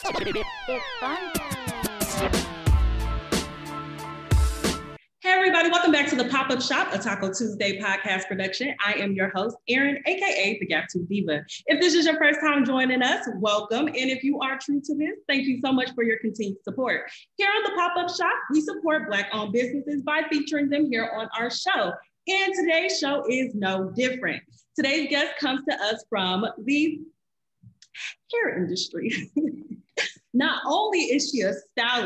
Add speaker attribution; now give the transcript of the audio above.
Speaker 1: Hey, everybody, welcome back to the Pop Up Shop, a Taco Tuesday podcast production. I am your host, Erin, AKA the Gap Tooth Diva. If this is your first time joining us, welcome. And if you are true to this, thank you so much for your continued support. Here on the Pop Up Shop, we support Black owned businesses by featuring them here on our show. And today's show is no different. Today's guest comes to us from the hair industry. Not only is she a stylist,